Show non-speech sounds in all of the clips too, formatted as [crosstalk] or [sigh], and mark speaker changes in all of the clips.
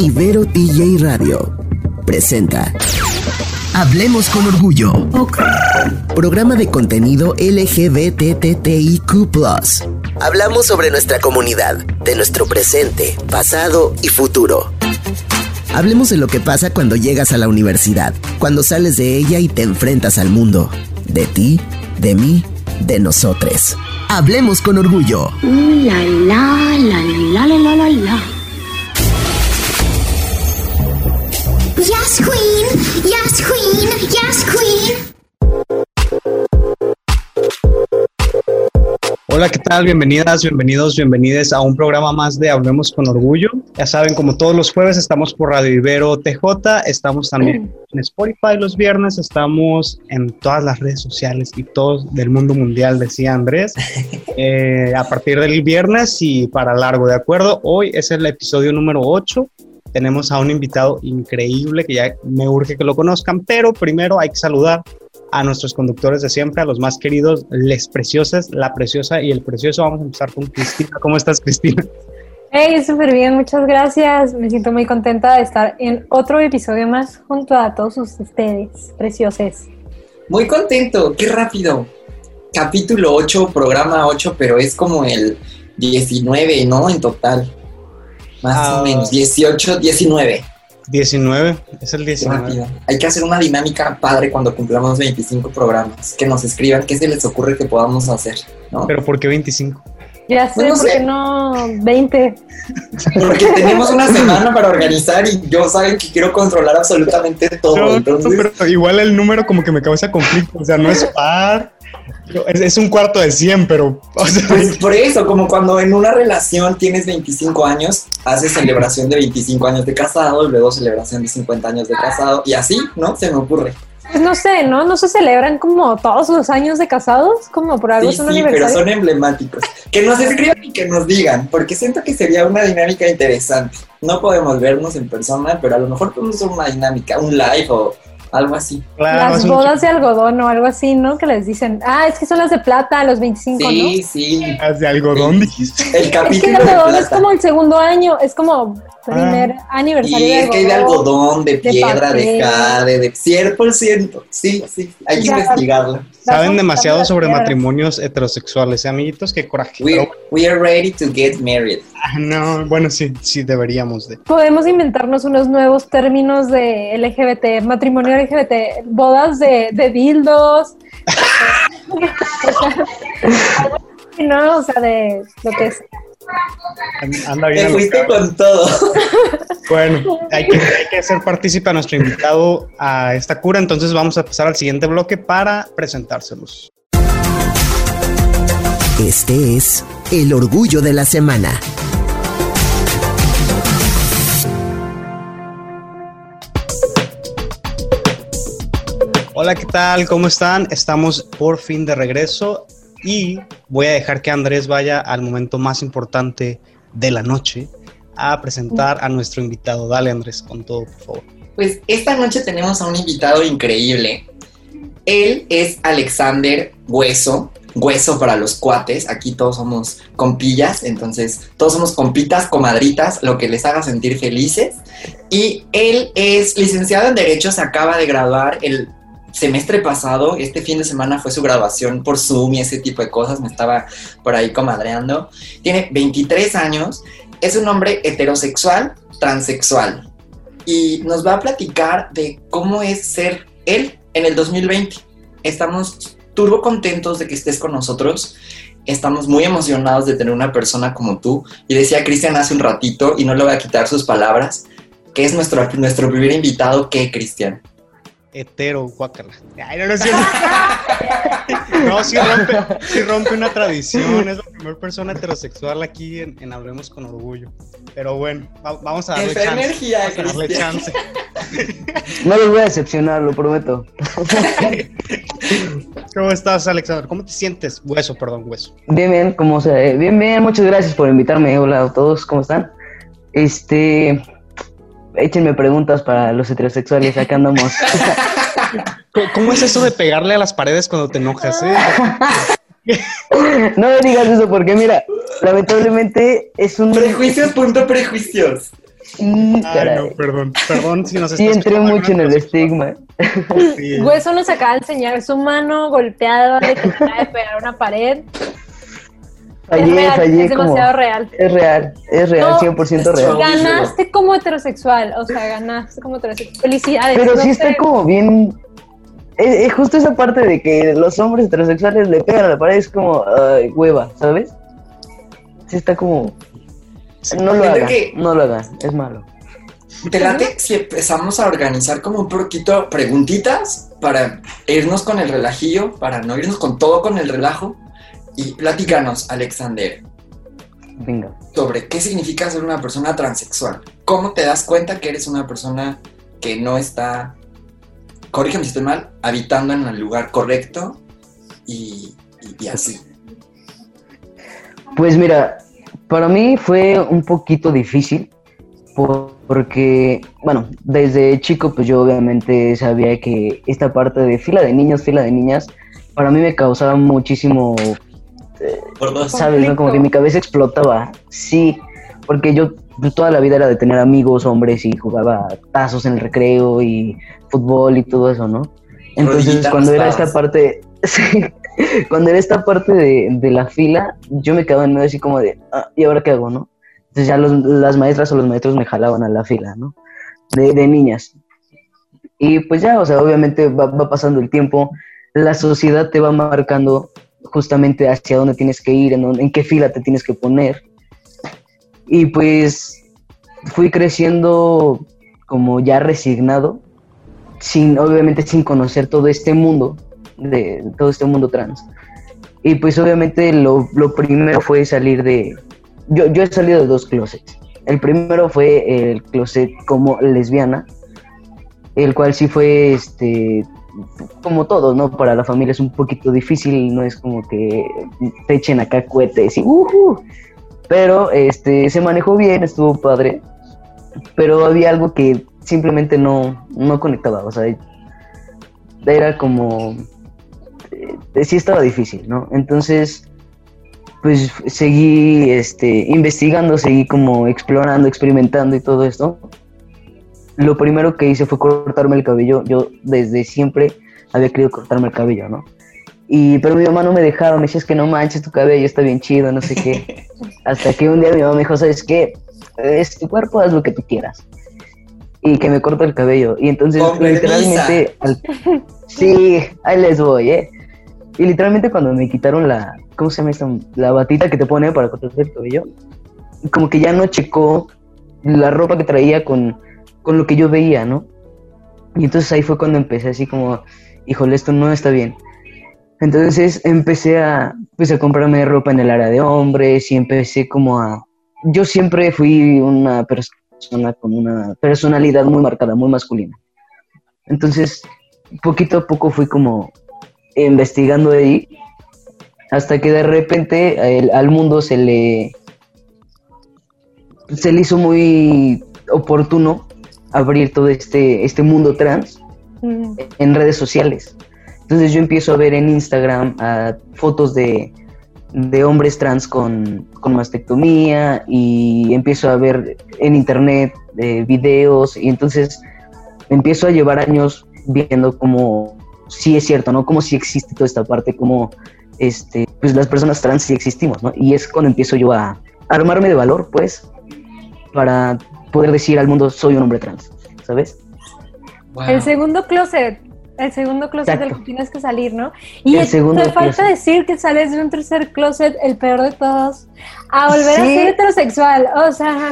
Speaker 1: Ibero TJ Radio presenta Hablemos con Orgullo. Programa de contenido LGBTTIQ. Hablamos sobre nuestra comunidad, de nuestro presente, pasado y futuro. Hablemos de lo que pasa cuando llegas a la universidad, cuando sales de ella y te enfrentas al mundo. De ti, de mí, de nosotros. Hablemos con orgullo.
Speaker 2: La la la la la la la la.
Speaker 3: Yes, Queen. Yes, Queen. Yes, Queen.
Speaker 4: Hola, ¿qué tal? Bienvenidas, bienvenidos, bienvenidas a un programa más de Hablemos con Orgullo. Ya saben, como todos los jueves, estamos por Radio Ibero TJ, estamos también en Spotify los viernes, estamos en todas las redes sociales y todos del mundo mundial, decía Andrés, [laughs] eh, a partir del viernes y para largo, ¿de acuerdo? Hoy es el episodio número 8. Tenemos a un invitado increíble que ya me urge que lo conozcan, pero primero hay que saludar a nuestros conductores de siempre, a los más queridos, les preciosas, la preciosa y el precioso. Vamos a empezar con Cristina. ¿Cómo estás, Cristina?
Speaker 5: Hey, súper bien, muchas gracias. Me siento muy contenta de estar en otro episodio más junto a todos ustedes, preciosos.
Speaker 6: Muy contento, qué rápido. Capítulo 8, programa 8, pero es como el 19, ¿no? En total. Más
Speaker 4: Ah.
Speaker 6: o menos, 18, 19.
Speaker 4: 19, es el 19.
Speaker 6: Rápido. Hay que hacer una dinámica padre cuando cumplamos 25 programas. Que nos escriban qué se les ocurre que podamos hacer, ¿no?
Speaker 4: Pero ¿por qué 25?
Speaker 5: Ya sé,
Speaker 6: Bueno,
Speaker 5: ¿por
Speaker 6: sé.
Speaker 5: qué no 20?
Speaker 6: Porque [laughs] tenemos una semana para organizar y yo saben que quiero controlar absolutamente todo.
Speaker 4: No, no,
Speaker 6: entonces,
Speaker 4: pero igual el número como que me causa conflicto, o sea, no es par, es, es un cuarto de 100, pero... o sea,
Speaker 6: Pues por eso, como cuando en una relación tienes 25 años, haces celebración de 25 años de casado, luego celebración de 50 años de casado, y así, ¿no? Se me ocurre.
Speaker 5: Pues no sé, ¿no? ¿No se celebran como todos los años de casados? Como por algo
Speaker 6: Sí,
Speaker 5: es un
Speaker 6: sí, pero son emblemáticos. Que nos escriban y que nos digan, porque siento que sería una dinámica interesante. No podemos vernos en persona, pero a lo mejor podemos hacer una dinámica, un live o algo así.
Speaker 4: claro,
Speaker 5: Las bodas de algodón o algo así, ¿no? Que les dicen, ah, es que son las de plata, los 25,
Speaker 6: Sí, sí.
Speaker 4: Las de algodón, dijiste.
Speaker 6: El
Speaker 5: ¿no? Es que
Speaker 6: capítulo
Speaker 5: el
Speaker 6: de
Speaker 5: algodón es como el segundo año, es como primer aniversario
Speaker 6: Y
Speaker 5: de
Speaker 6: es que hay de
Speaker 5: algodón.
Speaker 6: algodón, de
Speaker 5: de
Speaker 6: piedra, de
Speaker 5: papel.
Speaker 6: jade, de 100%. Sí, sí, hay que
Speaker 5: Ya.
Speaker 6: investigarlo.
Speaker 4: Saben demasiado sobre matrimonios heterosexuales, ¿eh, amiguitos? Qué coraje.
Speaker 6: We are ready to get married.
Speaker 4: Ah, no, bueno, sí, sí deberíamos de.
Speaker 5: Podemos inventarnos unos nuevos términos de LGBT, matrimonio LGBT, bodas de, de dildos. [laughs] no, o sea, de lo que es.
Speaker 4: Anda
Speaker 6: Te
Speaker 4: bien.
Speaker 6: fuiste
Speaker 4: alocado.
Speaker 6: con todo.
Speaker 4: Bueno, [laughs] hay que, hay que hacer partícipe a nuestro invitado a esta cura, entonces vamos a pasar al siguiente bloque para presentárselos.
Speaker 1: Este es el orgullo de la semana.
Speaker 4: Hola, ¿qué tal? ¿Cómo están? Estamos por fin de regreso y voy a dejar que Andrés vaya al momento más importante de la noche a presentar a nuestro invitado. Dale, Andrés, con todo, por favor.
Speaker 6: Pues esta noche tenemos a un invitado increíble. Él es Alexander Hueso, Hueso para los cuates. Aquí todos somos compillas, entonces todos somos compitas, comadritas, lo que les haga sentir felices. Y él es licenciado en Derecho, se acaba de graduar el semestre pasado. Este fin de semana fue su graduación por Zoom y ese tipo de cosas. Me estaba por ahí comadreando. Tiene 23 años, es un hombre heterosexual, transexual y nos va a platicar de cómo es ser él en el 2020. Estamos turbo contentos de que estés con nosotros. Estamos muy emocionados de tener una persona como tú. Y decía Cristian hace un ratito, y no le voy a quitar sus palabras, que es nuestro, nuestro primer invitado. ¿Qué, Cristian?
Speaker 4: Hetero, guácala. Ay, no, no cierto. [laughs] No, sí rompe, sí rompe una tradición. Es la primera persona heterosexual aquí en, en Hablemos con Orgullo. Pero bueno, va- vamos a darle
Speaker 6: Esa
Speaker 4: chance.
Speaker 6: energía,
Speaker 4: Vamos a darle chance. [laughs]
Speaker 7: No los voy a decepcionar, lo prometo. [laughs]
Speaker 4: ¿Cómo estás, Alexander? ¿Cómo te sientes? Hueso, perdón, hueso.
Speaker 7: Bien, bien, como se, bien, bien, muchas gracias por invitarme. Hola a todos, ¿cómo están? Este, échenme preguntas para los heterosexuales, acá andamos. [laughs]
Speaker 4: ¿Cómo- ¿Cómo es eso de pegarle a las paredes cuando te enojas? eh?
Speaker 7: No me digas eso porque mira, lamentablemente es un...
Speaker 6: Prejuicios, punto prejuicios.
Speaker 7: Sí,
Speaker 4: Ay,
Speaker 7: caray.
Speaker 4: no, perdón, perdón si nos
Speaker 7: Sí, entré mucho en el estigma.
Speaker 4: Sí.
Speaker 5: Hueso nos acaba de enseñar su mano golpeada de que acaba de pegar una pared. Es real,
Speaker 7: fallé
Speaker 5: es
Speaker 7: como...
Speaker 5: demasiado real.
Speaker 7: Es real, es real,
Speaker 5: No,
Speaker 7: 100% real.
Speaker 5: Ganaste como heterosexual, o sea, ganaste como heterosexual. Felicidades.
Speaker 7: Pero
Speaker 5: no
Speaker 7: sí está como bien... Es, es justo esa parte de que los hombres heterosexuales le pegan a la pared, es como hueva, ¿sabes? Sí está como... No lo
Speaker 6: que-
Speaker 7: no lo hagan, es malo.
Speaker 6: ¿Te late si empezamos a organizar como un poquito preguntitas para irnos con el relajillo, para no irnos con todo con el relajo? Y platícanos, Alexander,
Speaker 7: Venga.
Speaker 6: sobre qué significa ser una persona transexual. ¿Cómo te das cuenta que eres una persona que no está, corrígeme si estoy mal, habitando en el lugar correcto y, y- y así?
Speaker 7: Pues mira, para mí fue un poquito difícil por- porque, bueno, desde chico pues yo obviamente sabía que esta parte de fila de niños, fila de niñas, para mí me causaba muchísimo,
Speaker 6: Por dos.
Speaker 7: ¿sabes? no? Como que mi cabeza explotaba. Sí, porque yo toda la vida era de tener amigos hombres y jugaba tazos en el recreo y fútbol y todo eso, ¿no? Entonces cuando era esta parte, [laughs] sí, cuando era esta parte de, de la fila, yo me quedaba en medio así como de, ah, ¿y ahora qué hago, no? Entonces ya los- las maestras o los maestros me jalaban a la fila, ¿no? De, de niñas. Y pues ya, o sea, obviamente va, va pasando el tiempo, la sociedad te va marcando justamente hacia dónde tienes que ir, en, dónde- en qué fila te tienes que poner. Y pues fui creciendo como ya resignado, sin, obviamente sin conocer todo este mundo, de todo este mundo trans. Y pues obviamente lo, lo primero fue salir de... Yo, yo he salido de dos closets. El primero fue el closet como lesbiana, el cual sí fue este como todo, ¿no? Para la familia es un poquito difícil, no es como que te echen acá cohetes y uhu. Pero este se manejó bien, estuvo padre. Pero había algo que simplemente no, no conectaba, o sea, era como eh, sí estaba difícil, ¿no? Entonces, pues seguí este, investigando, seguí como explorando, experimentando y todo esto. Lo primero que hice fue cortarme el cabello. Yo desde siempre había querido cortarme el cabello, ¿no? Y, pero mi mamá no me dejaba, me decía, es que no manches, tu cabello está bien chido, no sé qué. [laughs] Hasta que un día mi mamá me dijo, ¿sabes qué? Es tu cuerpo, haz lo que tú quieras. Y que me corto el cabello. Y entonces,
Speaker 6: Con
Speaker 7: literalmente, al- [laughs] sí, ahí les voy, ¿eh? Y literalmente cuando me quitaron la, ¿cómo se llama esta? La batita que te pone para cortarte el cabello, como que ya no checó la ropa que traía con, con lo que yo veía, ¿no? Y entonces ahí fue cuando empecé así como, híjole, esto no está bien. Entonces empecé a, pues, a comprarme ropa en el área de hombres y empecé como a... Yo siempre fui una persona con una personalidad muy marcada, muy masculina. Entonces, poquito a poco fui como investigando ahí hasta que de repente al mundo se le se le hizo muy oportuno abrir todo este este mundo trans
Speaker 5: Mm.
Speaker 7: en redes sociales. Entonces yo empiezo a ver en Instagram fotos de, de hombres trans con, con mastectomía y empiezo a ver en internet eh, videos y entonces empiezo a llevar años viendo cómo sí es cierto, ¿no? Cómo sí existe toda esta parte, cómo este, pues las personas trans sí existimos, ¿no? Y es cuando empiezo yo a armarme de valor, pues, para poder decir al mundo soy un hombre trans, ¿sabes?
Speaker 6: Wow.
Speaker 5: El segundo closet. El segundo closet del que tienes que salir, ¿no? Y
Speaker 7: El segundo
Speaker 5: te falta
Speaker 7: closet.
Speaker 5: decir que sales de un tercer closet, el peor de todos, a volver a ser heterosexual. O sea,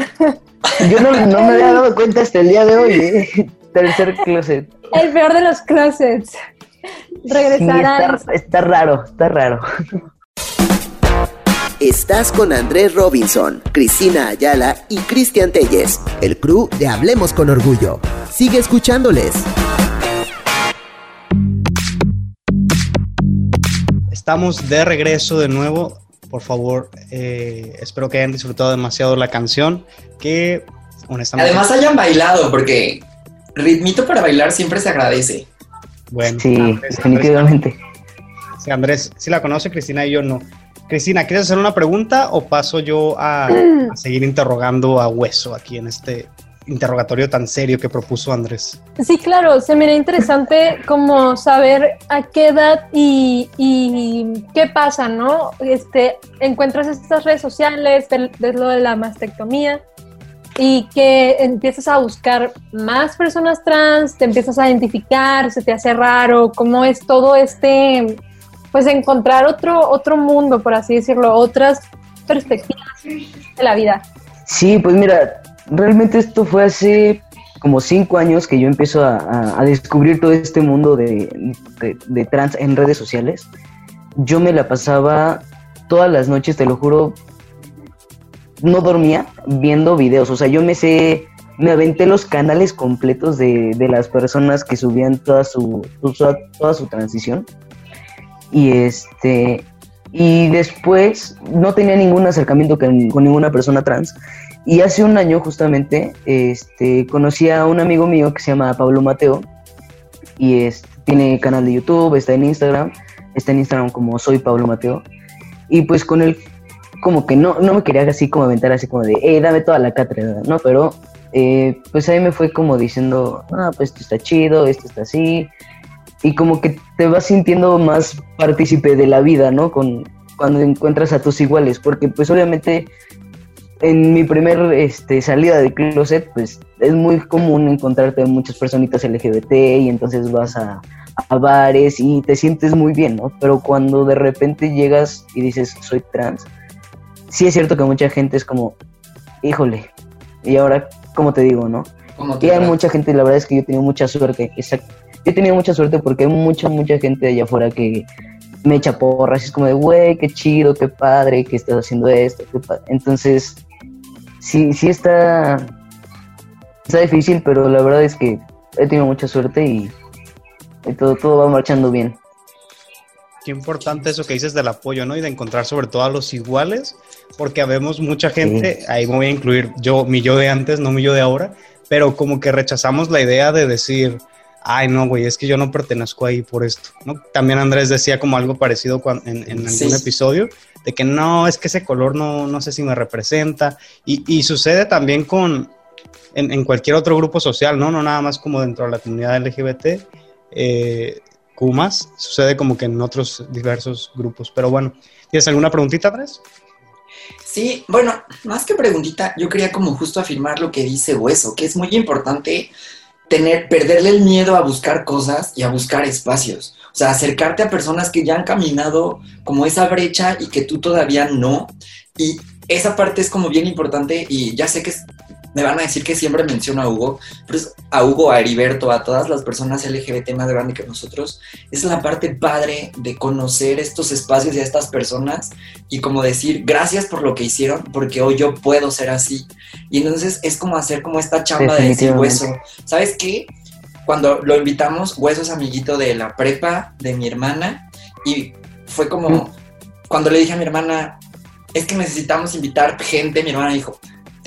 Speaker 7: Yo no, no me había dado cuenta hasta el día de hoy, ¿eh? [laughs] Tercer closet.
Speaker 5: el peor de los closets.
Speaker 7: Sí,
Speaker 5: Regresar a
Speaker 7: está raro, está raro.
Speaker 1: Estás con Andrés Robinson, Cristina Ayala y Cristian Telles, el crew de Hablemos con Orgullo. Sigue escuchándoles.
Speaker 4: Estamos de regreso de nuevo. Por favor, eh, espero que hayan disfrutado demasiado la canción. Que honestamente,
Speaker 6: Además hayan bailado, porque ritmito para bailar siempre se agradece.
Speaker 4: bueno,
Speaker 7: Sí,
Speaker 4: Andrés,
Speaker 7: definitivamente.
Speaker 4: Andrés, sí, Andrés sí la conoce, Cristina y yo no. Cristina, ¿quieres hacer una pregunta o paso yo a, a [clears throat] seguir interrogando a Hueso aquí en este interrogatorio tan serio que propuso Andrés?
Speaker 5: Sí, claro, se me da interesante como saber a qué edad y, y qué pasa, ¿no? Este, encuentras estas redes sociales, ves lo de la mastectomía y que empiezas a buscar más personas trans, te empiezas a identificar, se te hace raro, cómo es todo este, pues encontrar otro, otro mundo, por así decirlo, otras perspectivas de la vida.
Speaker 7: Sí, pues mira, realmente esto fue hace como cinco años que yo empiezo a, a- descubrir todo este mundo de, de- de trans en redes sociales. Yo me la pasaba todas las noches, te lo juro, no dormía viendo videos. O sea, yo me sé, me aventé los canales completos de, de las personas que subían toda su, toda, toda su transición. Y este, y después no tenía ningún acercamiento con, ninguna persona trans. Y hace un año justamente este, conocí a un amigo mío que se llama Pablo Mateo y este, tiene canal de YouTube, está en Instagram, está en Instagram como soy Pablo Mateo. Y pues con él como que no, no me quería así como aventar así como de, eh, dame toda la cátedra, ¿no? Pero eh, pues ahí me fue como diciendo, ah, pues esto está chido, esto está así. Y como que te vas sintiendo más partícipe de la vida, ¿no? Con, cuando encuentras a tus iguales, porque pues obviamente en mi primer este, salida de closet, pues es muy común encontrarte muchas personitas LGBT y entonces vas a, a bares y te sientes muy bien, ¿no? Pero cuando de repente llegas y dices, soy trans, sí es cierto que mucha gente es como, híjole, y ahora, ¿cómo te digo, no? Y hay mucha gente, la verdad es que yo he tenido mucha suerte, exacto. He tenido mucha suerte porque hay mucha, mucha gente allá afuera que me echa porras, es como de, güey, qué chido, qué padre, que estás haciendo esto, qué pa-". Entonces, sí, sí está, está difícil, pero la verdad es que he tenido mucha suerte y, y todo, todo va marchando bien.
Speaker 4: Qué importante eso que dices del apoyo, ¿no? Y de encontrar sobre todo a los iguales, porque habemos mucha gente, ahí me voy a incluir yo, mi yo de antes, no mi yo de ahora, pero como que rechazamos la idea de decir, ay, no, güey, es que yo no pertenezco ahí por esto, ¿no? También Andrés decía como algo parecido cuan- en, en algún
Speaker 6: Sí.
Speaker 4: episodio, de que no, es que ese color no, no sé si me representa, y, y sucede también con, en, en cualquier otro grupo social, ¿no? No nada más como dentro de la comunidad LGBT, eh, sucede como que en otros diversos grupos, pero bueno, ¿tienes alguna preguntita, Andrés?
Speaker 6: Sí, bueno, más que preguntita, yo quería como justo afirmar lo que dice Hueso, que es muy importante tener, perderle el miedo a buscar cosas y a buscar espacios. O sea, acercarte a personas que ya han caminado como esa brecha y que tú todavía no. Y esa parte es como bien importante y ya sé que es- me van a decir que siempre menciono a Hugo, pero es a Hugo, a Heriberto, a todas las personas LGBT más grandes que nosotros. Es la parte padre de conocer estos espacios y a estas personas y como decir gracias por lo que hicieron porque hoy yo puedo ser así y entonces es como hacer como esta chamba de decir hueso. Sabes qué cuando lo invitamos hueso es amiguito de la prepa de mi hermana y fue como cuando le dije a mi hermana es que necesitamos invitar gente mi hermana dijo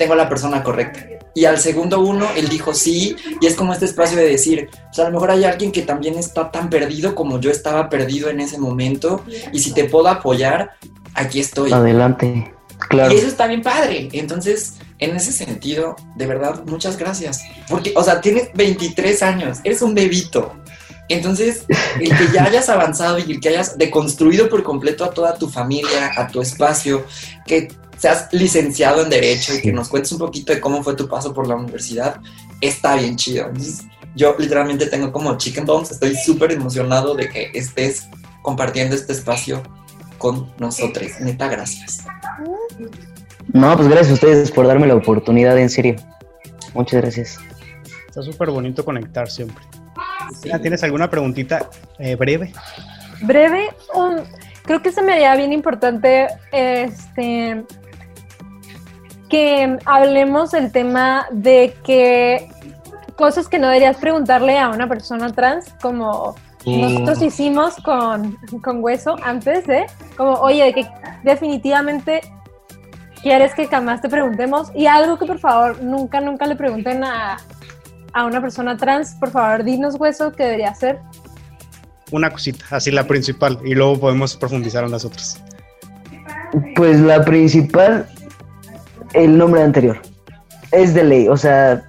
Speaker 6: tengo la persona correcta y al segundo uno él dijo sí y es como este espacio de decir o sea a lo mejor hay alguien que también está tan perdido como yo estaba perdido en ese momento y si te puedo apoyar aquí estoy
Speaker 7: Adelante. Claro.
Speaker 6: y eso está bien padre. Entonces, en ese sentido, de verdad, muchas gracias. Porque, o sea, tienes 23 años, eres un bebito. Entonces, el que ya hayas avanzado y el que hayas deconstruido por completo a toda tu familia, a tu espacio, que seas licenciado en Derecho y que nos cuentes un poquito de cómo fue tu paso por la universidad, está bien chido. Entonces, yo literalmente tengo como chicken bones, estoy súper emocionado de que estés compartiendo este espacio con nosotros. Neta, gracias.
Speaker 7: No, pues gracias a ustedes por darme la oportunidad, en serio. Muchas gracias.
Speaker 4: Está súper bonito conectar siempre. ¿Tienes alguna preguntita eh, breve?
Speaker 5: Breve, creo que se me haría bien importante este que hablemos del tema de que cosas que no deberías preguntarle a una persona trans, como nosotros hicimos con, con Hueso antes de, como, oye, de que definitivamente quieres que jamás te preguntemos y algo que por favor nunca, nunca le pregunten a, a una persona trans, por favor, dinos Hueso que debería hacer.
Speaker 4: Una cosita, así la principal, y luego podemos profundizar en las otras.
Speaker 7: Pues la principal, el nombre anterior. Es de ley, o sea,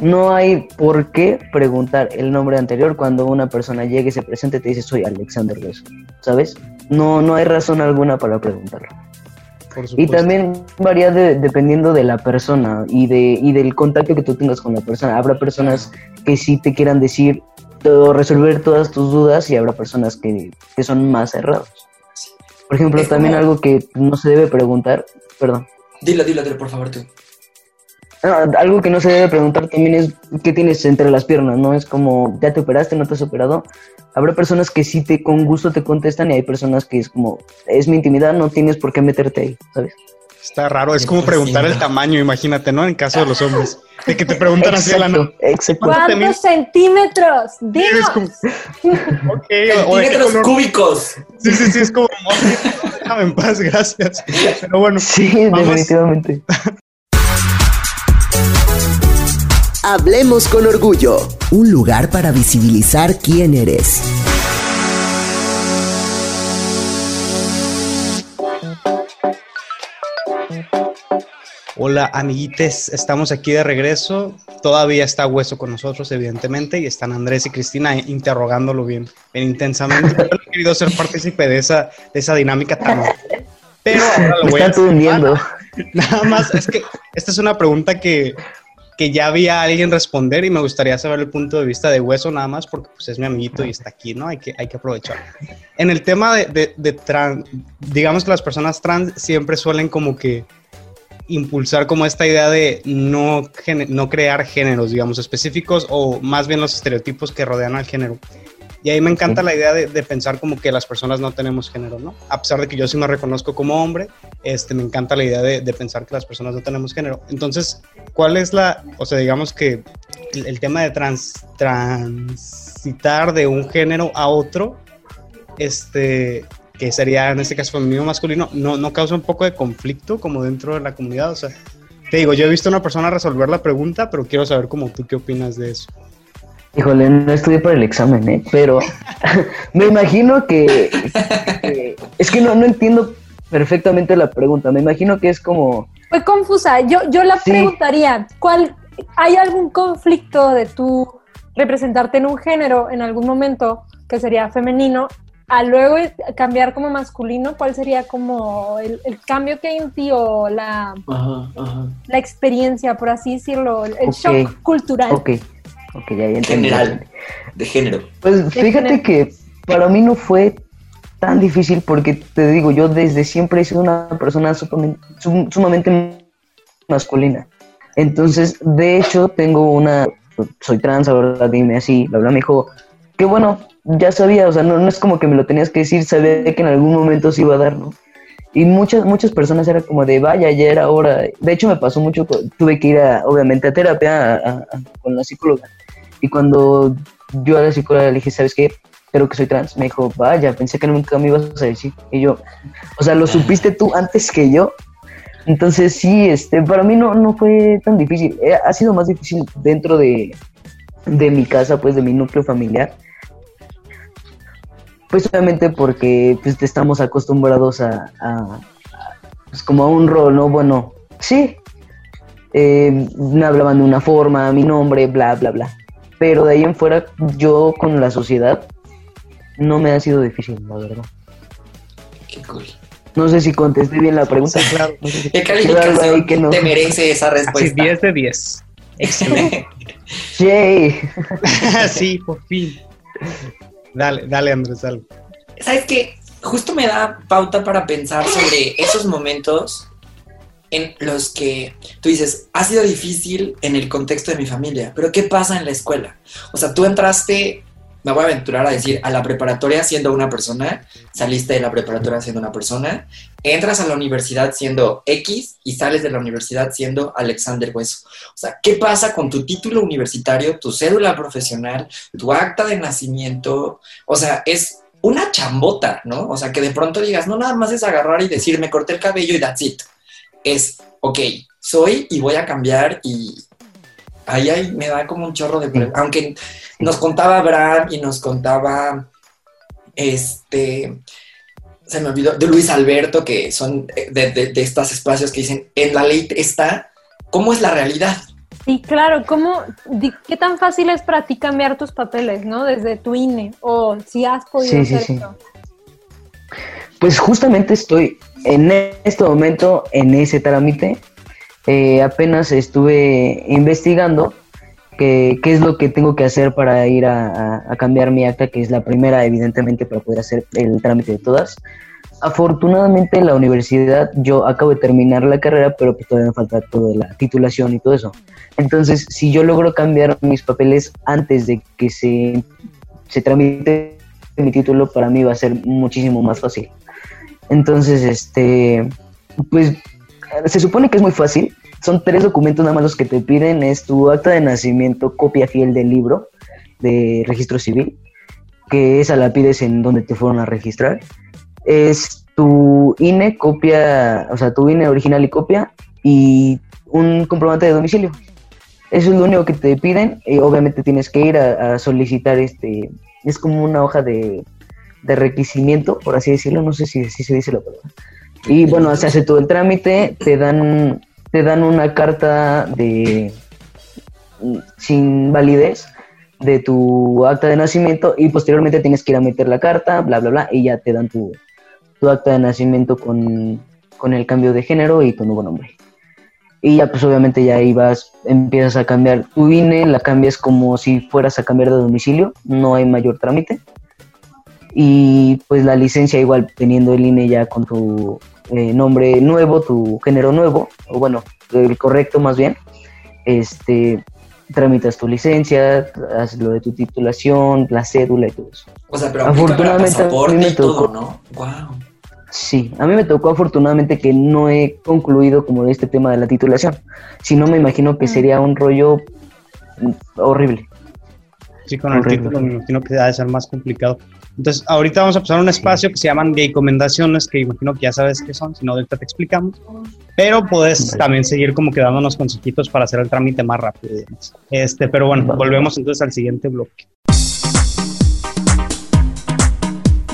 Speaker 7: no hay por qué preguntar el nombre anterior cuando una persona llegue y se presente y te dice soy Alexander Hueso, ¿sabes? No, no hay razón alguna para preguntarlo. Y también varía de- dependiendo de la persona y, de, y del contacto que tú tengas con la persona. Habrá personas que sí te quieran decir o resolver todas tus dudas y habrá personas que, que son más cerrados. Por ejemplo, también algo que no se debe preguntar, perdón,
Speaker 6: Dilo, dilo, dilo, por favor, tú.
Speaker 7: Ah, algo que no se debe preguntar también es qué tienes entre las piernas, ¿no? Es como, ¿ya te operaste, no te has operado? Habrá personas que sí te con gusto te contestan y hay personas que es como, es mi intimidad, no tienes por qué meterte ahí, ¿sabes?
Speaker 4: Está raro, es como preguntar el tamaño, imagínate, ¿no? En caso de los hombres. De que te [laughs] preguntan así a la
Speaker 7: Exacto, exacto.
Speaker 4: ¿Cuánto te
Speaker 5: ¿Cuántos centímetros? Dinos.
Speaker 4: como- [laughs] [laughs] o
Speaker 6: Centímetros
Speaker 4: color.
Speaker 6: cúbicos.
Speaker 4: Sí, sí, sí, es como, déjame en paz, gracias. Pero bueno,
Speaker 7: Sí,
Speaker 4: Vamos.
Speaker 7: definitivamente.
Speaker 1: Hablemos con orgullo, un lugar para visibilizar quién eres.
Speaker 4: Hola amiguites, estamos aquí de regreso. Todavía está Hueso con nosotros, evidentemente, y están Andrés y Cristina interrogándolo bien, bien intensamente. Yo no he querido ser partícipe de esa, de esa dinámica tan... Pero ahora lo voy a. Nada más, es que esta es una pregunta que, que ya había alguien responder y me gustaría saber el punto de vista de Hueso nada más porque pues es mi amiguito y está aquí, ¿no? Hay que, hay que aprovechar. En el tema de, de, de trans, digamos que las personas trans siempre suelen como que impulsar como esta idea de no, no crear géneros, digamos, específicos o más bien los estereotipos que rodean al género. Y ahí me encanta la idea de, de pensar como que las personas no tenemos género, ¿no? A pesar de que yo sí me reconozco como hombre, este, me encanta la idea de, de pensar que las personas no tenemos género. Entonces, ¿cuál es la, o sea, digamos que el, el tema de trans, transitar de un género a otro, este, que sería en este caso femenino masculino, no, no causa un poco de conflicto como dentro de la comunidad? O sea, te digo, yo he visto a una persona resolver la pregunta, pero quiero saber como tú qué opinas de eso.
Speaker 7: Híjole, no estudié para el examen, ¿eh? Pero [laughs] me imagino que, que- es que no, no entiendo perfectamente la pregunta. Me imagino que es como,
Speaker 5: Fue confusa. Yo, yo la
Speaker 7: Sí.
Speaker 5: preguntaría, ¿cuál, ¿hay algún conflicto de tú representarte en un género en algún momento que sería femenino, a luego cambiar como masculino? ¿Cuál sería como el, el cambio que hay en ti o la,
Speaker 6: Ajá, ajá.
Speaker 5: la experiencia, por así decirlo, el, shock cultural?
Speaker 7: ok, ok, ya, entendí.
Speaker 6: General. De género.
Speaker 7: Pues fíjate
Speaker 5: género?
Speaker 7: que para mí no fue tan difícil porque te digo, yo desde siempre he sido una persona sumamente, sum- sumamente masculina. Entonces, de hecho, tengo una, soy trans, ahora dime así, la verdad me dijo, que bueno, ya sabía, o sea, no, no es como que me lo tenías que decir, sabía que en algún momento se iba a dar, ¿no? Y muchas, muchas personas era como de, vaya, ya era hora. De hecho, me pasó mucho, tuve que ir, a, obviamente, a terapia a- a- con la psicóloga. Y cuando yo a la psicóloga le dije, ¿sabes qué? Creo que soy trans. Me dijo, vaya, pensé que nunca me ibas a decir. Y yo, o sea, lo supiste tú antes que yo. Entonces, sí, este, para mí no, no fue tan difícil. Eh, Ha sido más difícil dentro de, de mi casa, pues, de mi núcleo familiar. Pues obviamente porque pues, estamos acostumbrados a, a- a, pues, como a un rol, ¿no? Bueno, sí, eh, me hablaban de una forma, mi nombre, bla, bla, bla. Pero de ahí en fuera, yo con la sociedad, no me ha sido difícil, la verdad.
Speaker 6: Qué cool.
Speaker 7: No sé si contesté bien la pregunta.
Speaker 4: Claro.
Speaker 7: No sé si [laughs]
Speaker 6: ¿Qué calificación
Speaker 7: que no.
Speaker 6: te merece esa
Speaker 4: Así,
Speaker 6: respuesta?
Speaker 4: 10 de 10. [laughs] Excelente.
Speaker 7: Yay. [laughs]
Speaker 4: sí, por fin. Dale, dale, Andrés, dale.
Speaker 6: ¿Sabes qué? Justo me da pauta para pensar sobre esos momentos en los que tú dices, ha sido difícil en el contexto de mi familia, pero ¿qué pasa en la escuela? O sea, tú entraste, me voy a aventurar a decir, a la preparatoria siendo una persona, saliste de la preparatoria siendo una persona, entras a la universidad siendo X y sales de la universidad siendo Alexander Hueso. O sea, ¿qué pasa con tu título universitario, tu cédula profesional, tu acta de nacimiento? O sea, es una chambota, ¿no? O sea, que de pronto digas, no nada más es agarrar y decir, me corté el cabello y that's it. Es, ok, soy y voy a cambiar y ahí, ahí me da como un chorro de... pre- Aunque nos contaba Abraham y nos contaba, este, se me olvidó, de Luis Alberto, que son de, de, de estos espacios que dicen, en la ley está, ¿cómo es la realidad?
Speaker 5: Sí, claro, ¿cómo, di- ¿qué tan fácil es para ti cambiar tus papeles, ¿no? Desde tu INE, o si has podido
Speaker 7: Sí, sí,
Speaker 5: hacer
Speaker 7: sí.
Speaker 5: eso.
Speaker 7: Pues justamente estoy en este momento en ese trámite. Eh, apenas estuve investigando qué, qué es lo que tengo que hacer para ir a, a- cambiar mi acta, que es la primera, evidentemente, para poder hacer el trámite de todas. Afortunadamente en la universidad yo acabo de terminar la carrera, pero pues todavía me falta todo de la titulación y todo eso. Entonces, si yo logro cambiar mis papeles antes de que se, se tramite mi título, para mí va a ser muchísimo más fácil. Entonces, este, pues se supone que es muy fácil. Son tres documentos nada más los que te piden. Es tu acta de nacimiento, copia fiel del libro de registro civil, que esa la pides en donde te fueron a registrar. Es tu INE, copia, o sea, tu INE original y copia, y un comprobante de domicilio. Eso es lo único que te piden. Y obviamente tienes que ir a, a solicitar este. Es como una hoja de, de requisimiento, por así decirlo. No sé si, si se dice la palabra. Y bueno, se hace todo el trámite, te dan, te dan una carta de sin validez de tu acta de nacimiento y posteriormente tienes que ir a meter la carta, bla, bla, bla, y ya te dan tu, tu acta de nacimiento con, con el cambio de género y tu nuevo nombre. Y ya pues obviamente ya ahí vas, empiezas a cambiar tu INE, la cambias como si fueras a cambiar de domicilio, no hay mayor trámite. Y pues la licencia igual teniendo el INE ya con tu eh, nombre nuevo, tu género nuevo, o bueno, el correcto más bien, este, tramitas tu licencia, haces lo de tu titulación, la cédula y todo eso.
Speaker 6: O sea, pero
Speaker 7: Afortunadamente, a mí me
Speaker 6: y todo,
Speaker 7: tocó.
Speaker 6: ¿no? Wow.
Speaker 7: Sí, a mí me tocó afortunadamente que no he concluido como de este tema de la titulación. Si no, me imagino que sería un rollo mm, horrible.
Speaker 4: Sí, con el título me imagino que ha de ser más complicado. Entonces, ahorita vamos a pasar a un espacio que se llaman gay recomendaciones, que imagino que ya sabes qué son, si no, ahorita te explicamos. Pero puedes
Speaker 7: Vale.
Speaker 4: también seguir como que dándonos consejitos para hacer el trámite más rápido. Este, pero bueno,
Speaker 7: Vale.
Speaker 4: volvemos entonces al siguiente bloque.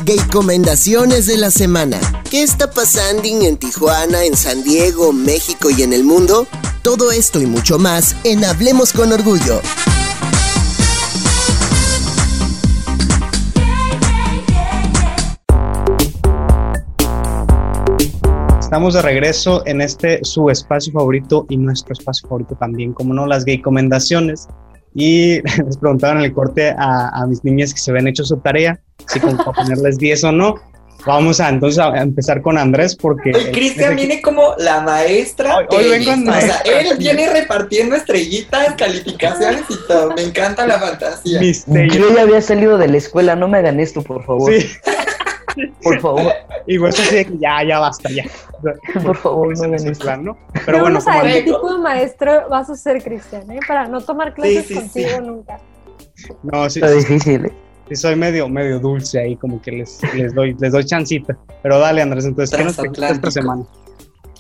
Speaker 1: Gay recomendaciones de la semana. ¿Qué está pasando en Tijuana, en San Diego, México y en el mundo? Todo esto y mucho más en Hablemos con Orgullo.
Speaker 4: Estamos de regreso en este su espacio favorito y nuestro espacio favorito también, como no, las gay recomendaciones. Y [laughs] les preguntaban en el corte a, a mis niñas que se habían hecho su tarea, si como para ponerles 10 o no. Vamos a entonces a empezar con Andrés porque...
Speaker 6: Hoy Cristian viene como la maestra.
Speaker 4: Hoy- hoy vengo en.
Speaker 6: O sea, él viene repartiendo estrellitas, calificaciones y todo. Me encanta la fantasía.
Speaker 4: Misterio.
Speaker 7: Yo ya había salido de la escuela, no me hagan esto, por favor.
Speaker 4: Sí, [laughs]
Speaker 7: Por favor,
Speaker 4: y pues así de que ya, ya basta, ya.
Speaker 7: por favor, no
Speaker 4: es plan, ¿no? Pero bueno,
Speaker 5: vamos a
Speaker 4: como
Speaker 5: ver qué tipo de maestro vas a ser, Cristian, ¿eh? Para no tomar clases
Speaker 6: sí,
Speaker 5: contigo
Speaker 6: sí.
Speaker 5: nunca.
Speaker 4: no, sí,
Speaker 7: Está
Speaker 4: sí,
Speaker 7: difícil, ¿eh?
Speaker 4: sí soy medio, medio dulce ahí, como que les, les doy, les doy chancita. Pero dale, Andrés, entonces, ¿qué nos esta semana?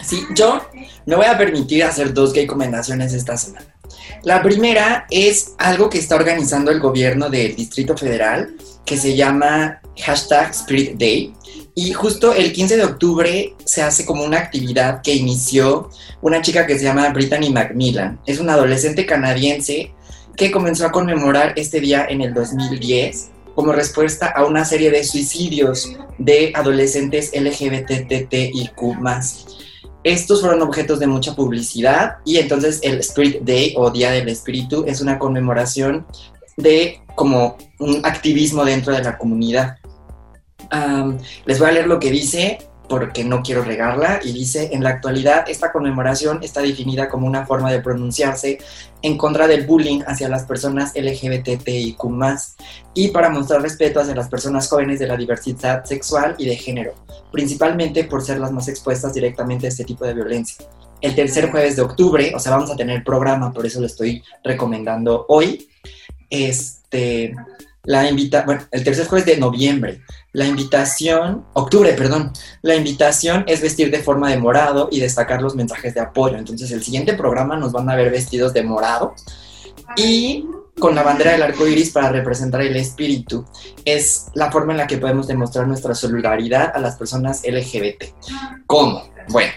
Speaker 6: Sí, yo me voy a permitir hacer dos recomendaciones esta semana. La primera es algo que está organizando el gobierno del Distrito Federal que se llama hashtag Spirit Day. Y justo el 15 de octubre se hace como una actividad que inició una chica que se llama Brittany Macmillan. Es una adolescente canadiense que comenzó a conmemorar este día en el 2010 como respuesta a una serie de suicidios de adolescentes LGBTTIQ+. Estos fueron objetos de mucha publicidad y entonces el Spirit Day o Día del Espíritu es una conmemoración de como un activismo dentro de la comunidad. Les voy a leer lo que dice porque no quiero regarla y dice, en la actualidad esta conmemoración está definida como una forma de pronunciarse en contra del bullying hacia las personas LGBTIQ+, y para mostrar respeto hacia las personas jóvenes de la diversidad sexual y de género, principalmente por ser las más expuestas directamente a este tipo de violencia. El tercer jueves de octubre, o sea, vamos a tener programa, por eso lo estoy recomendando hoy. Este, la invita, bueno, el tercer jueves de noviembre. La invitación, octubre, perdón. La invitación es vestir de forma de morado y destacar los mensajes de apoyo. Entonces, el siguiente programa nos van a ver vestidos de morado y con la bandera del arco iris para representar el espíritu. Es la forma en la que podemos demostrar nuestra solidaridad a las personas LGBT. ¿Cómo? Bueno,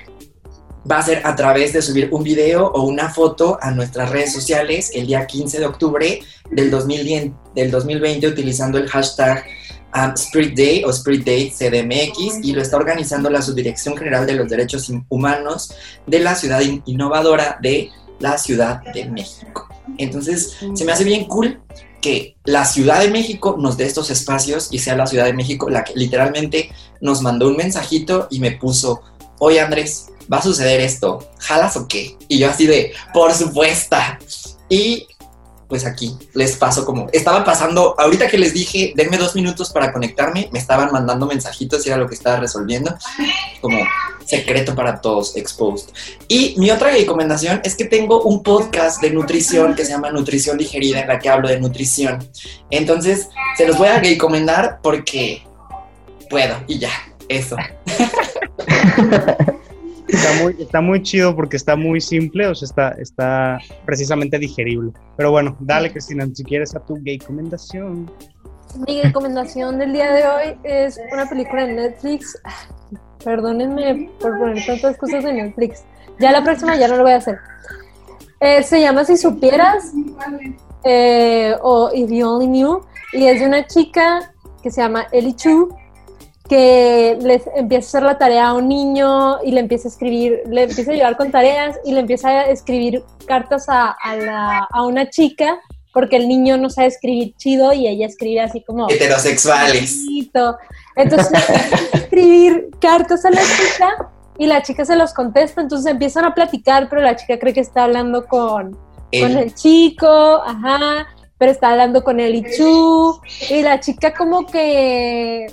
Speaker 6: va a ser a través de subir un video o una foto a nuestras redes sociales el día 15 de octubre del, 2010 del 2020 utilizando el hashtag um, Spirit Day o Spirit Day CDMX y lo está organizando la Subdirección General de los Derechos Humanos de la Ciudad Innovadora de la Ciudad de México. Entonces, se me hace bien cool que la Ciudad de México nos dé estos espacios y sea la Ciudad de México la que literalmente nos mandó un mensajito y me puso, oye Andrés, va a suceder esto, ¿jalas o qué? Y yo así de, por supuesto. Y pues aquí les paso como, estaba pasando, ahorita que les dije, denme dos minutos para conectarme, me estaban mandando mensajitos y era lo que estaba resolviendo, como secreto para todos, exposed. Y mi otra recomendación es que tengo un podcast de nutrición que se llama Nutrición Digerida, en la que hablo de nutrición. Entonces, se los voy a recomendar porque puedo y ya, eso. [laughs]
Speaker 4: Está muy, está muy chido porque está muy simple, o sea, está, está precisamente digerible. Pero bueno, dale, Cristina, si quieres a tu gay recomendación.
Speaker 5: Mi recomendación del día de hoy es una película de Netflix. Perdónenme por poner tantas cosas de Netflix. Ya la próxima ya no lo voy a hacer. Eh, se llama Si Supieras eh, o If You Only Knew y es de una chica que se llama Ellie Chu que les empieza a hacer la tarea a un niño y le empieza a escribir, le empieza a ayudar con tareas y le empieza a escribir cartas a, a, la, a una chica porque el niño no sabe escribir chido y ella escribe así como...
Speaker 6: Heterosexuales.
Speaker 5: Entonces empieza a escribir cartas a la chica y la chica se los contesta, entonces empiezan a platicar, pero la chica cree que está hablando con, con el chico, ajá, pero está hablando con el Ichu. Y la chica como que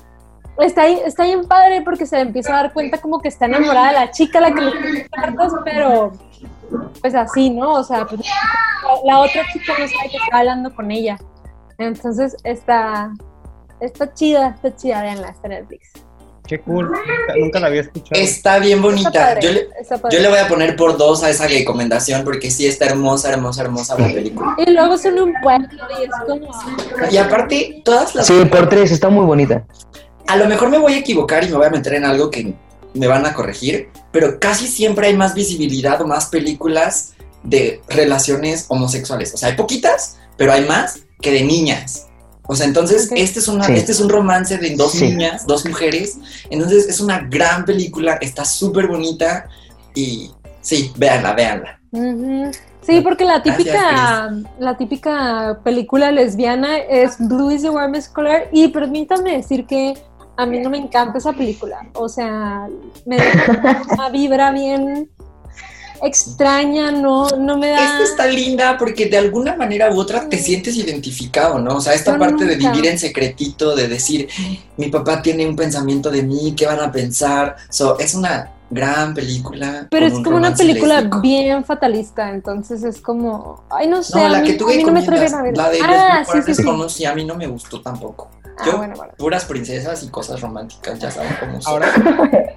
Speaker 5: está, ahí, está bien padre porque se empieza a dar cuenta como que está enamorada de la chica la que le escribe cartas, pero pues así, ¿no? O sea, pues, la otra chica no sabe que está hablando con ella. Entonces está, está chida, está chida, veanla, está Netflix.
Speaker 4: Qué cool, nunca la había escuchado.
Speaker 6: Está bien bonita. Está padre, yo, le, yo, le, voy a poner por dos a esa recomendación porque sí está hermosa, hermosa, hermosa la película.
Speaker 5: Y luego son un pueblo y es como...
Speaker 6: Y aparte, todas las...
Speaker 7: Sí, por tres, está muy bonita
Speaker 6: a lo mejor me voy a equivocar y me voy a meter en algo que me van a corregir, pero casi siempre hay más visibilidad o más películas de relaciones homosexuales. O sea, hay poquitas, pero hay más que de niñas. O sea, entonces okay. este, es una, sí. este es un romance de dos sí. niñas, dos mujeres. Entonces es una gran película, está súper y sí, véanla, véanla.
Speaker 5: Uh -huh. Sí, porque la típica, la típica película lesbiana es Blue is the Warmest Color y permítanme decir que a mí no me encanta esa película. O sea, me da una vibra bien extraña, no, no me da...
Speaker 6: Esta está linda porque de alguna manera u otra te sientes identificado, ¿no? O sea, esta parte de vivir en secretito, de decir, mi papá tiene un pensamiento de mí, ¿qué van a pensar? So, es una gran película.
Speaker 5: Pero es
Speaker 6: un
Speaker 5: como una película
Speaker 6: lésbico.
Speaker 5: bien fatalista, entonces es como, ay, no sé,
Speaker 6: No,
Speaker 5: a
Speaker 6: la
Speaker 5: mí,
Speaker 6: que
Speaker 5: no me a ver.
Speaker 6: la de
Speaker 5: ah,
Speaker 6: los
Speaker 5: sí, sí, sí.
Speaker 6: conocí, a mí no me gustó tampoco.
Speaker 5: Ah,
Speaker 6: Yo,
Speaker 5: bueno, bueno.
Speaker 6: puras princesas y cosas románticas, ya saben cómo son.
Speaker 4: Ahora,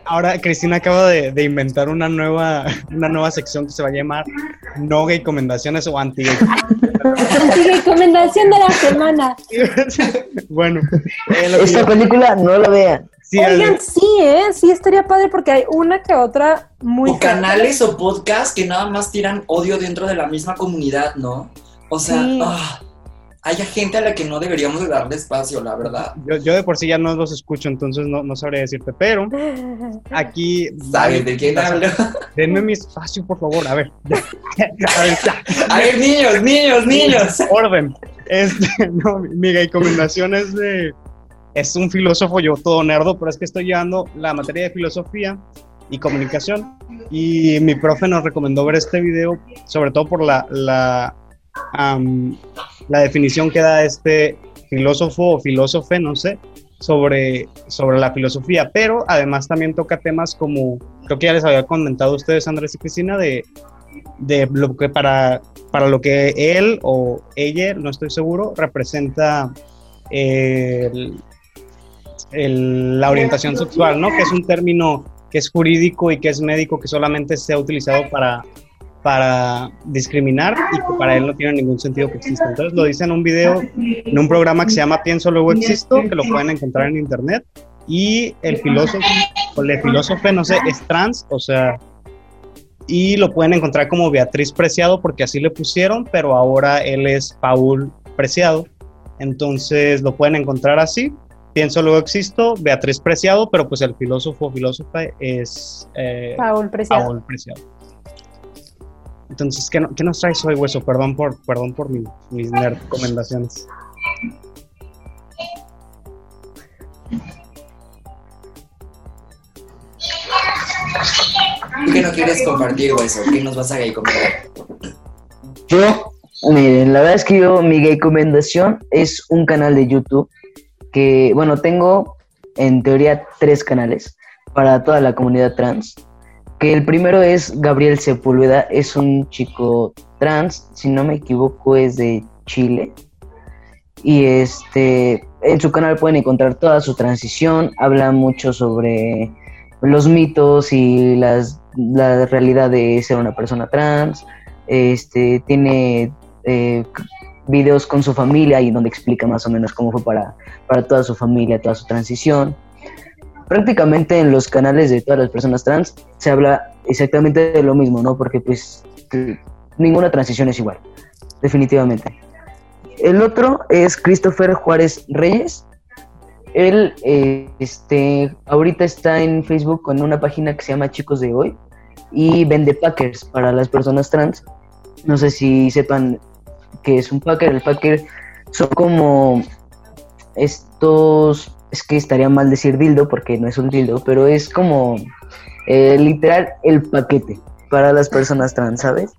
Speaker 4: ahora Cristina acaba de, de inventar una nueva, una nueva sección que se va a llamar No Gay Recomendaciones o Anti Gay.
Speaker 5: Recomendación de la semana.
Speaker 4: bueno, eh, que
Speaker 7: Esta película no la vean.
Speaker 4: sí,
Speaker 5: Oigan, sí, ¿eh? Sí, estaría padre porque hay una que otra muy...
Speaker 6: o canales o podcasts que nada más tiran odio dentro de la misma comunidad, ¿no? O sea,
Speaker 5: Sí.
Speaker 6: ah, hay gente a la que no deberíamos de darle espacio, la verdad.
Speaker 4: yo, yo de por sí ya no los escucho, entonces no, no sabría decirte, pero [laughs] aquí...
Speaker 6: ¿Sabes de quién hablo?
Speaker 4: Denme mi espacio, por favor. A ver. [laughs] A ver, ya.
Speaker 6: A ver, niños, niños, niños.
Speaker 4: Orden. Este, [laughs] no, mi mi recomendación es de. Es un filósofo, yo todo nerdo, pero es que estoy llevando la materia de filosofía y comunicación. Y mi profe nos recomendó ver este video, sobre todo por la, la, am, la definición que da este filósofo o filósofe, no sé, sobre, sobre la filosofía. Pero además también toca temas como, creo que ya les había comentado a ustedes, Andrés y Cristina, de, de lo que para, para lo que él o ella, no estoy seguro, representa el- la orientación sexual, ¿no? Que es un término que es jurídico y que es médico, que solamente se ha utilizado para, para discriminar y que para él no tiene ningún sentido que exista. Entonces lo dice en un video, en un programa que se llama Pienso Luego Existo, que lo pueden encontrar en internet. Y el filósofo, o el filósofo, no sé, es trans, o sea, y lo pueden encontrar como Beatriz Preciado porque así le pusieron, pero ahora él es Paul Preciado. Entonces lo pueden encontrar así. Pienso luego existo, Beatriz Preciado, pero pues el filósofo filósofa es eh,
Speaker 5: Paul Preciado.
Speaker 4: Paul Preciado. Entonces, ¿qué, no- qué nos traes hoy, Hueso? Perdón por, perdón por mi- mis nerd recomendaciones.
Speaker 6: ¿Tú qué no quieres compartir, Hueso? ¿Qué nos vas a recomendar?
Speaker 7: Yo, miren, la verdad es que yo, mi recomendación es un canal de YouTube que, bueno, tengo en teoría tres canales para toda la comunidad trans. Que el primero es Gabriel Sepúlveda, es un chico trans, si no me equivoco, es de Chile. Y este, en su canal pueden encontrar toda su transición, habla mucho sobre los mitos y las, la realidad de ser una persona trans este, tiene eh, videos con su familia y donde explica más o menos cómo fue para, para toda su familia, toda su transición. Prácticamente en los canales de todas las personas trans se habla exactamente de lo mismo, ¿no? Porque pues ninguna transición es igual, definitivamente. El otro es Christopher Juárez Reyes. Él eh, este, ahorita está en Facebook con una página que se llama Chicos de Hoy y vende packers para las personas trans. No sé si sepan qué es un packer. El packer son como estos, es que estaría mal decir dildo porque no es un dildo, pero es como eh, literal el paquete para las personas trans, ¿sabes?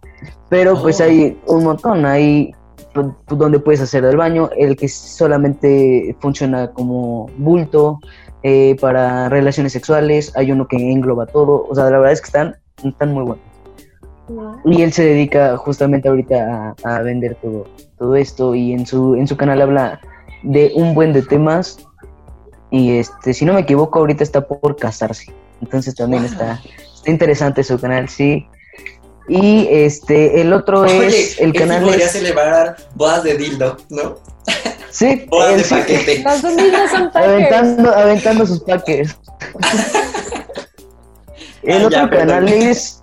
Speaker 7: Pero pues
Speaker 6: Oh.
Speaker 7: hay un montón, hay pu- pu- donde puedes hacer el baño, el que solamente funciona como bulto eh, para relaciones sexuales, hay uno que engloba todo, o sea, la verdad es que están, están muy buenos. Y él se dedica justamente ahorita a, a vender todo, todo esto y en su, en su canal habla de un buen de temas y este, si no me equivoco, ahorita está por casarse. Entonces también
Speaker 6: Wow.
Speaker 7: está, está interesante su canal, sí. Y este, el otro [laughs] es el canal
Speaker 6: podría
Speaker 7: es,
Speaker 6: celebrar bodas de dildo, ¿no?
Speaker 7: sí, [laughs]
Speaker 6: Bodas de
Speaker 7: sí,
Speaker 6: paquete.
Speaker 5: Los son [laughs]
Speaker 7: aventando, aventando sus paques. El
Speaker 6: Ah,
Speaker 7: otro
Speaker 6: ya, perdón.
Speaker 7: canal es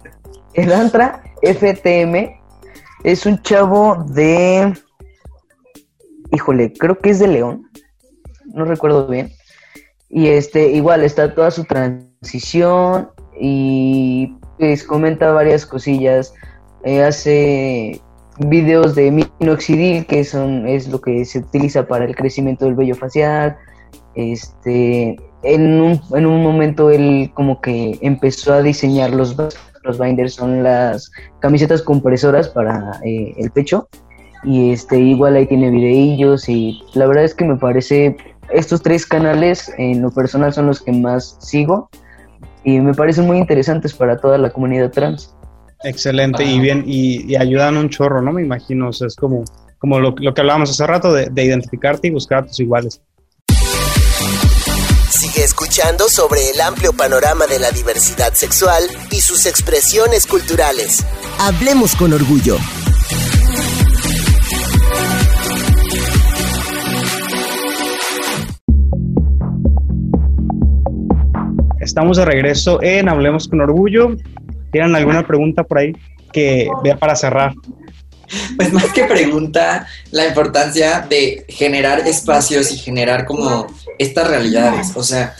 Speaker 7: el Antra FTM. Es un chavo de. Híjole, creo que es de León. No recuerdo bien. Y este, igual está toda su transición. Y pues comenta varias cosillas. Eh, hace videos de minoxidil, que son, es lo que se utiliza para el crecimiento del vello facial. Este, en un, en un momento él como que empezó a diseñar los, los binders, son las camisetas compresoras para eh, el pecho. Y este, igual ahí tiene videillos y la verdad es que me parece, estos tres canales en lo personal son los que más sigo y me parecen muy interesantes para toda la comunidad trans.
Speaker 4: Excelente y
Speaker 6: Wow.
Speaker 4: bien, y, y ayudan un chorro, ¿no? Me imagino, o sea, es como, como lo, lo que hablábamos hace rato de, de identificarte y buscar a tus iguales.
Speaker 1: Sigue escuchando sobre el amplio panorama de la diversidad sexual y sus expresiones culturales. Hablemos con orgullo.
Speaker 4: Estamos de regreso en Hablemos con Orgullo. ¿Tienen alguna pregunta por ahí que vea para cerrar?
Speaker 6: Pues más que pregunta, la importancia de generar espacios y generar como estas realidades. O sea,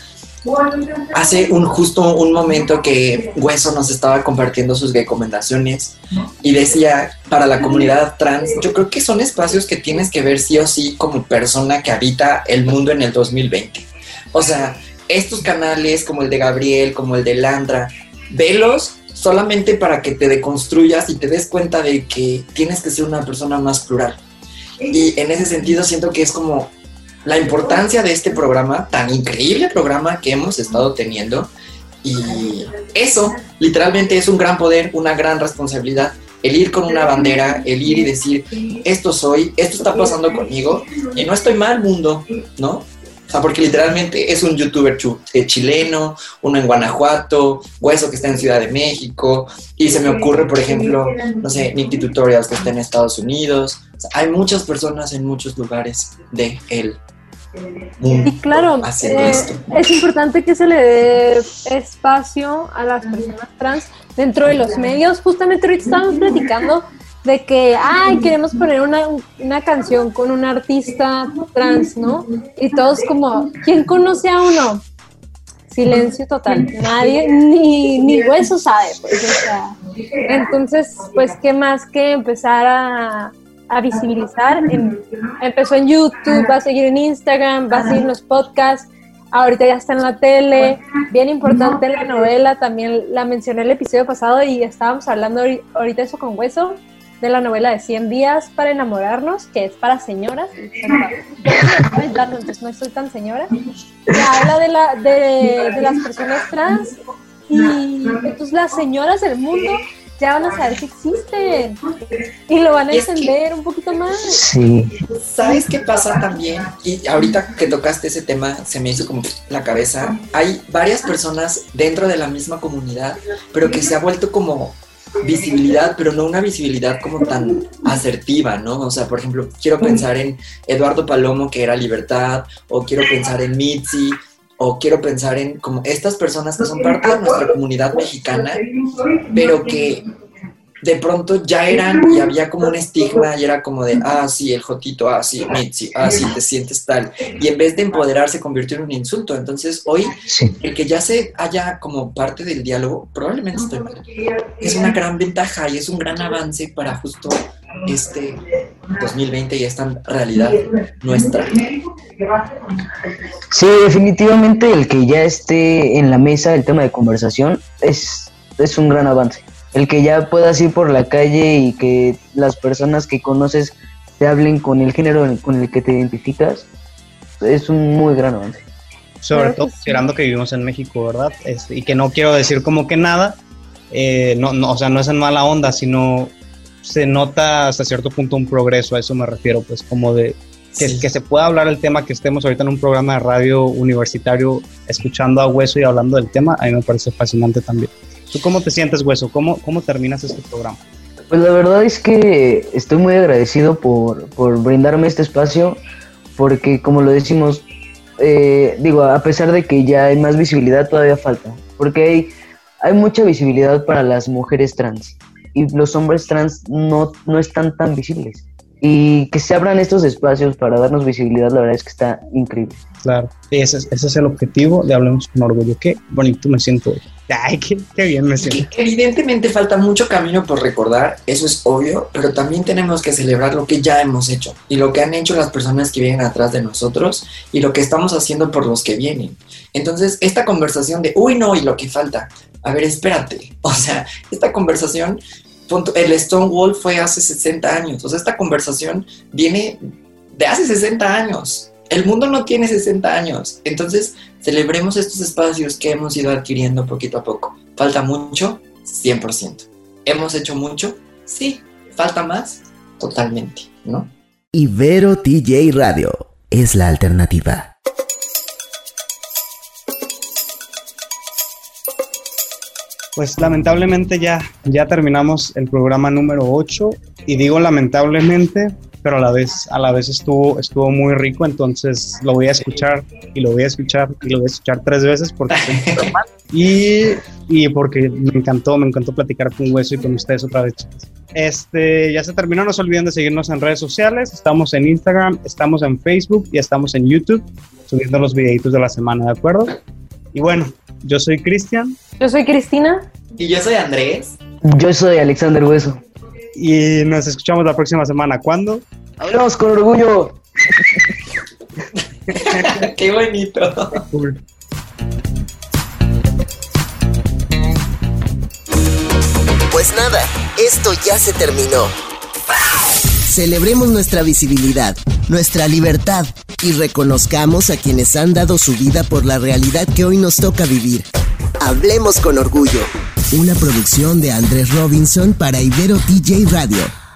Speaker 6: hace un justo un momento que Hueso nos estaba compartiendo sus recomendaciones y decía para la comunidad trans, yo creo que son espacios que tienes que ver sí o sí como persona que habita el mundo en el 2020. O sea, estos canales como el de Gabriel, como el de Landra, velos solamente para que te deconstruyas y te des cuenta de que tienes que ser una persona más plural. Y en ese sentido siento que es como la importancia de este programa, tan increíble programa que hemos estado teniendo. Y eso literalmente es un gran poder, una gran responsabilidad. El ir con una bandera, el ir y decir, esto soy, esto está pasando conmigo y no estoy mal, mundo, ¿no? O sea, porque literalmente es un youtuber eh, chileno, uno en Guanajuato, Hueso que está en Ciudad de México, y se me ocurre, por ejemplo, no sé, Nicky Tutorials que está en Estados Unidos. O sea, hay muchas personas en muchos lugares de mundo
Speaker 5: Y claro,
Speaker 6: haciendo
Speaker 5: eh,
Speaker 6: esto.
Speaker 5: es importante que se le dé espacio a las personas trans dentro de los medios. Justamente ahorita estábamos platicando de que, ay, queremos poner una, una canción con un artista trans, ¿no? Y todos como, ¿quién conoce a uno? Silencio total. Nadie, ni, ni hueso sabe, pues. Entonces, pues, ¿qué más que empezar a, a visibilizar? Em- empezó en YouTube, va a seguir en Instagram, va a seguir en los podcasts, ahorita ya está en la tele, bien importante la novela, también la mencioné el episodio pasado y estábamos hablando ahori- ahorita eso con Hueso, de la novela de 100 días para enamorarnos, que es para señoras, entonces no soy tan señora, que habla de, la, de, de las personas trans y entonces las señoras del mundo ya van a saber que existen y lo van a entender un poquito más.
Speaker 7: Sí,
Speaker 6: ¿Sabes qué pasa también? Y ahorita que tocaste ese tema, se me hizo como la cabeza. Hay varias personas dentro de la misma comunidad, pero que se ha vuelto como visibilidad, pero no una visibilidad como tan asertiva, ¿no? O sea, por ejemplo, quiero pensar en Eduardo Palomo, que era Libertad, o quiero pensar en Mitzi, o quiero pensar en como estas personas que son parte de nuestra comunidad mexicana, pero que de pronto ya eran y había como un estigma y era como de, ah, sí, el Jotito, ah, sí, Mitzi, ah, sí, te sientes tal. Y en vez de empoderar se convirtió en un insulto. Entonces hoy
Speaker 7: sí.
Speaker 6: el que ya se haya como parte del diálogo, probablemente estoy mal, es una gran ventaja y es un gran avance para justo este 2020 y esta realidad nuestra.
Speaker 7: Sí, definitivamente el que ya esté en la mesa el tema de conversación es, es un gran avance. El que ya puedas ir por la calle y que las personas que conoces te hablen con el género con el que te identificas es un muy gran avance.
Speaker 4: Sobre
Speaker 5: Claro que
Speaker 4: todo
Speaker 5: sí.
Speaker 4: considerando que vivimos en México, ¿verdad? Y que no quiero decir como que nada, eh, no, no, o sea, no es en mala onda, sino se nota hasta cierto punto un progreso, a eso me refiero, pues como de que,
Speaker 6: Sí.
Speaker 4: que se pueda hablar el tema, que estemos ahorita en un programa de radio universitario escuchando a Hueso y hablando del tema, a mí me parece fascinante también. ¿Tú cómo te sientes, Hueso? ¿Cómo, cómo terminas este programa?
Speaker 7: Pues la verdad es que estoy muy agradecido por, por brindarme este espacio, porque como lo decimos, eh, digo, a pesar de que ya hay más visibilidad, todavía falta, porque hay, hay mucha visibilidad para las mujeres trans y los hombres trans no, no están tan visibles. Y que se abran estos espacios para darnos visibilidad, la verdad es que está increíble.
Speaker 4: Claro, ese, es- ese es el objetivo de Hablemos con Orgullo. Qué bonito me siento hoy. Ay, qué, qué bien me siento.
Speaker 6: Evidentemente falta mucho camino por recordar, eso es obvio, pero también tenemos que celebrar lo que ya hemos hecho y lo que han hecho las personas que vienen atrás de nosotros y lo que estamos haciendo por los que vienen. Entonces, esta conversación de, uy, no, y lo que falta, a ver, espérate, [laughs] o sea, esta conversación, el Stonewall fue hace 60 años, o sea, esta conversación viene de hace 60 años. El mundo no tiene 60 años, entonces celebremos estos espacios que hemos ido adquiriendo poquito a poco. ¿Falta mucho? 100%. ¿Hemos hecho mucho? Sí. ¿Falta más? Totalmente, ¿no?
Speaker 1: Ibero TJ Radio es la alternativa.
Speaker 4: Pues lamentablemente ya, ya terminamos el programa número 8 y digo lamentablemente, pero a la vez, a la vez estuvo, estuvo muy rico, entonces lo voy a escuchar y lo voy a escuchar y lo voy a escuchar tres veces porque [laughs] y, y porque me encantó, me encantó platicar con Hueso y con ustedes otra vez. chicos. Este, ya se terminó, no se olviden de seguirnos en redes sociales, estamos en Instagram, estamos en Facebook y estamos en YouTube subiendo los videitos de la semana, ¿de acuerdo? Y bueno, yo soy Cristian
Speaker 5: Yo soy Cristina.
Speaker 6: Y yo soy Andrés.
Speaker 7: Yo soy Alexander Hueso.
Speaker 4: y nos escuchamos la próxima semana. ¿Cuándo?
Speaker 7: Hablamos con orgullo. [laughs] [laughs]
Speaker 6: Qué bonito.
Speaker 1: Pues nada, esto ya se terminó. Celebremos nuestra visibilidad, nuestra libertad y reconozcamos a quienes han dado su vida por la realidad que hoy nos toca vivir. Hablemos con orgullo. Una producción de Andrés Robinson para Ibero TJ Radio.